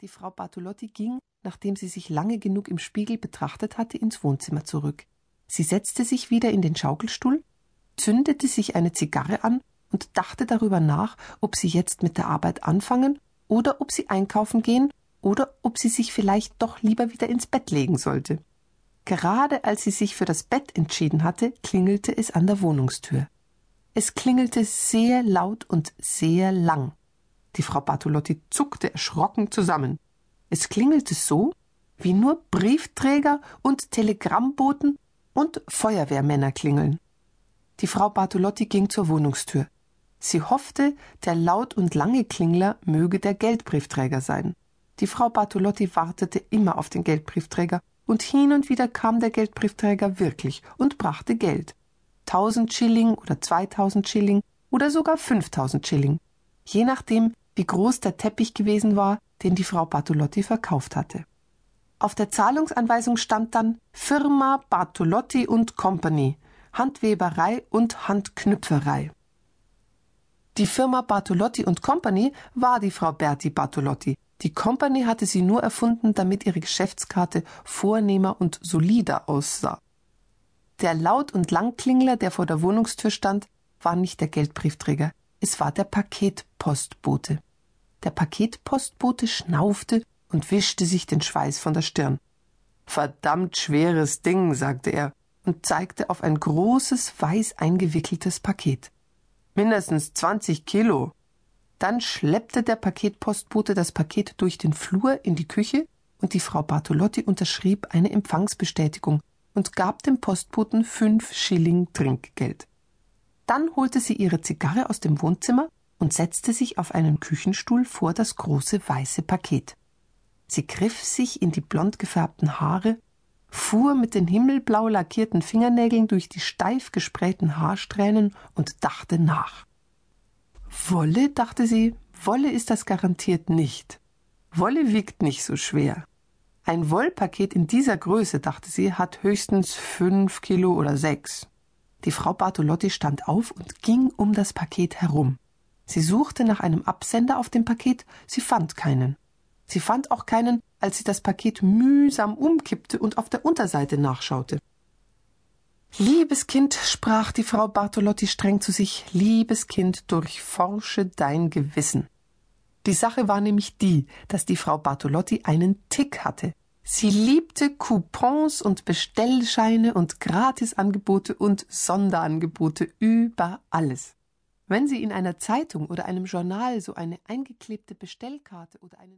Die Frau Bartolotti ging, nachdem sie sich lange genug im Spiegel betrachtet hatte, ins Wohnzimmer zurück. Sie setzte sich wieder in den Schaukelstuhl, zündete sich eine Zigarre an und dachte darüber nach, ob sie jetzt mit der Arbeit anfangen oder ob sie einkaufen gehen oder ob sie sich vielleicht doch lieber wieder ins Bett legen sollte. Gerade als sie sich für das Bett entschieden hatte, klingelte es an der Wohnungstür. Es klingelte sehr laut und sehr lang. Die Frau Bartolotti zuckte erschrocken zusammen. Es klingelte so, wie nur Briefträger und Telegrammboten und Feuerwehrmänner klingeln. Die Frau Bartolotti ging zur Wohnungstür. Sie hoffte, der laut und lange Klingler möge der Geldbriefträger sein. Die Frau Bartolotti wartete immer auf den Geldbriefträger, und hin und wieder kam der Geldbriefträger wirklich und brachte Geld. Tausend Schilling oder zweitausend Schilling oder sogar fünftausend Schilling, je nachdem, wie groß der Teppich gewesen war, den die Frau Bartolotti verkauft hatte. Auf der Zahlungsanweisung stand dann Firma Bartolotti und Company, Handweberei und Handknüpferei. Die Firma Bartolotti und Company war die Frau Berti Bartolotti. Die Company hatte sie nur erfunden, damit ihre Geschäftskarte vornehmer und solider aussah. Der Laut- und Langklingler, der vor der Wohnungstür stand, war nicht der Geldbriefträger, es war der Paketpostbote. Der Paketpostbote schnaufte und wischte sich den Schweiß von der Stirn. Verdammt schweres Ding, sagte er und zeigte auf ein großes, weiß eingewickeltes Paket. Mindestens zwanzig Kilo. Dann schleppte der Paketpostbote das Paket durch den Flur in die Küche und die Frau Bartolotti unterschrieb eine Empfangsbestätigung und gab dem Postboten fünf Schilling Trinkgeld. Dann holte sie ihre Zigarre aus dem Wohnzimmer und setzte sich auf einen Küchenstuhl vor das große weiße Paket. Sie griff sich in die blond gefärbten Haare, fuhr mit den himmelblau lackierten Fingernägeln durch die steif gesprähten Haarsträhnen und dachte nach. Wolle, dachte sie, Wolle ist das garantiert nicht. Wolle wiegt nicht so schwer. Ein Wollpaket in dieser Größe, dachte sie, hat höchstens fünf Kilo oder sechs. Die Frau Bartolotti stand auf und ging um das Paket herum. Sie suchte nach einem Absender auf dem Paket, sie fand keinen. Sie fand auch keinen, als sie das Paket mühsam umkippte und auf der Unterseite nachschaute. Liebes Kind, sprach die Frau Bartolotti streng zu sich, liebes Kind, durchforsche dein Gewissen. Die Sache war nämlich die, dass die Frau Bartolotti einen Tick hatte. Sie liebte Coupons und Bestellscheine und Gratisangebote und Sonderangebote über alles. Wenn sie in einer Zeitung oder einem Journal so eine eingeklebte Bestellkarte oder einen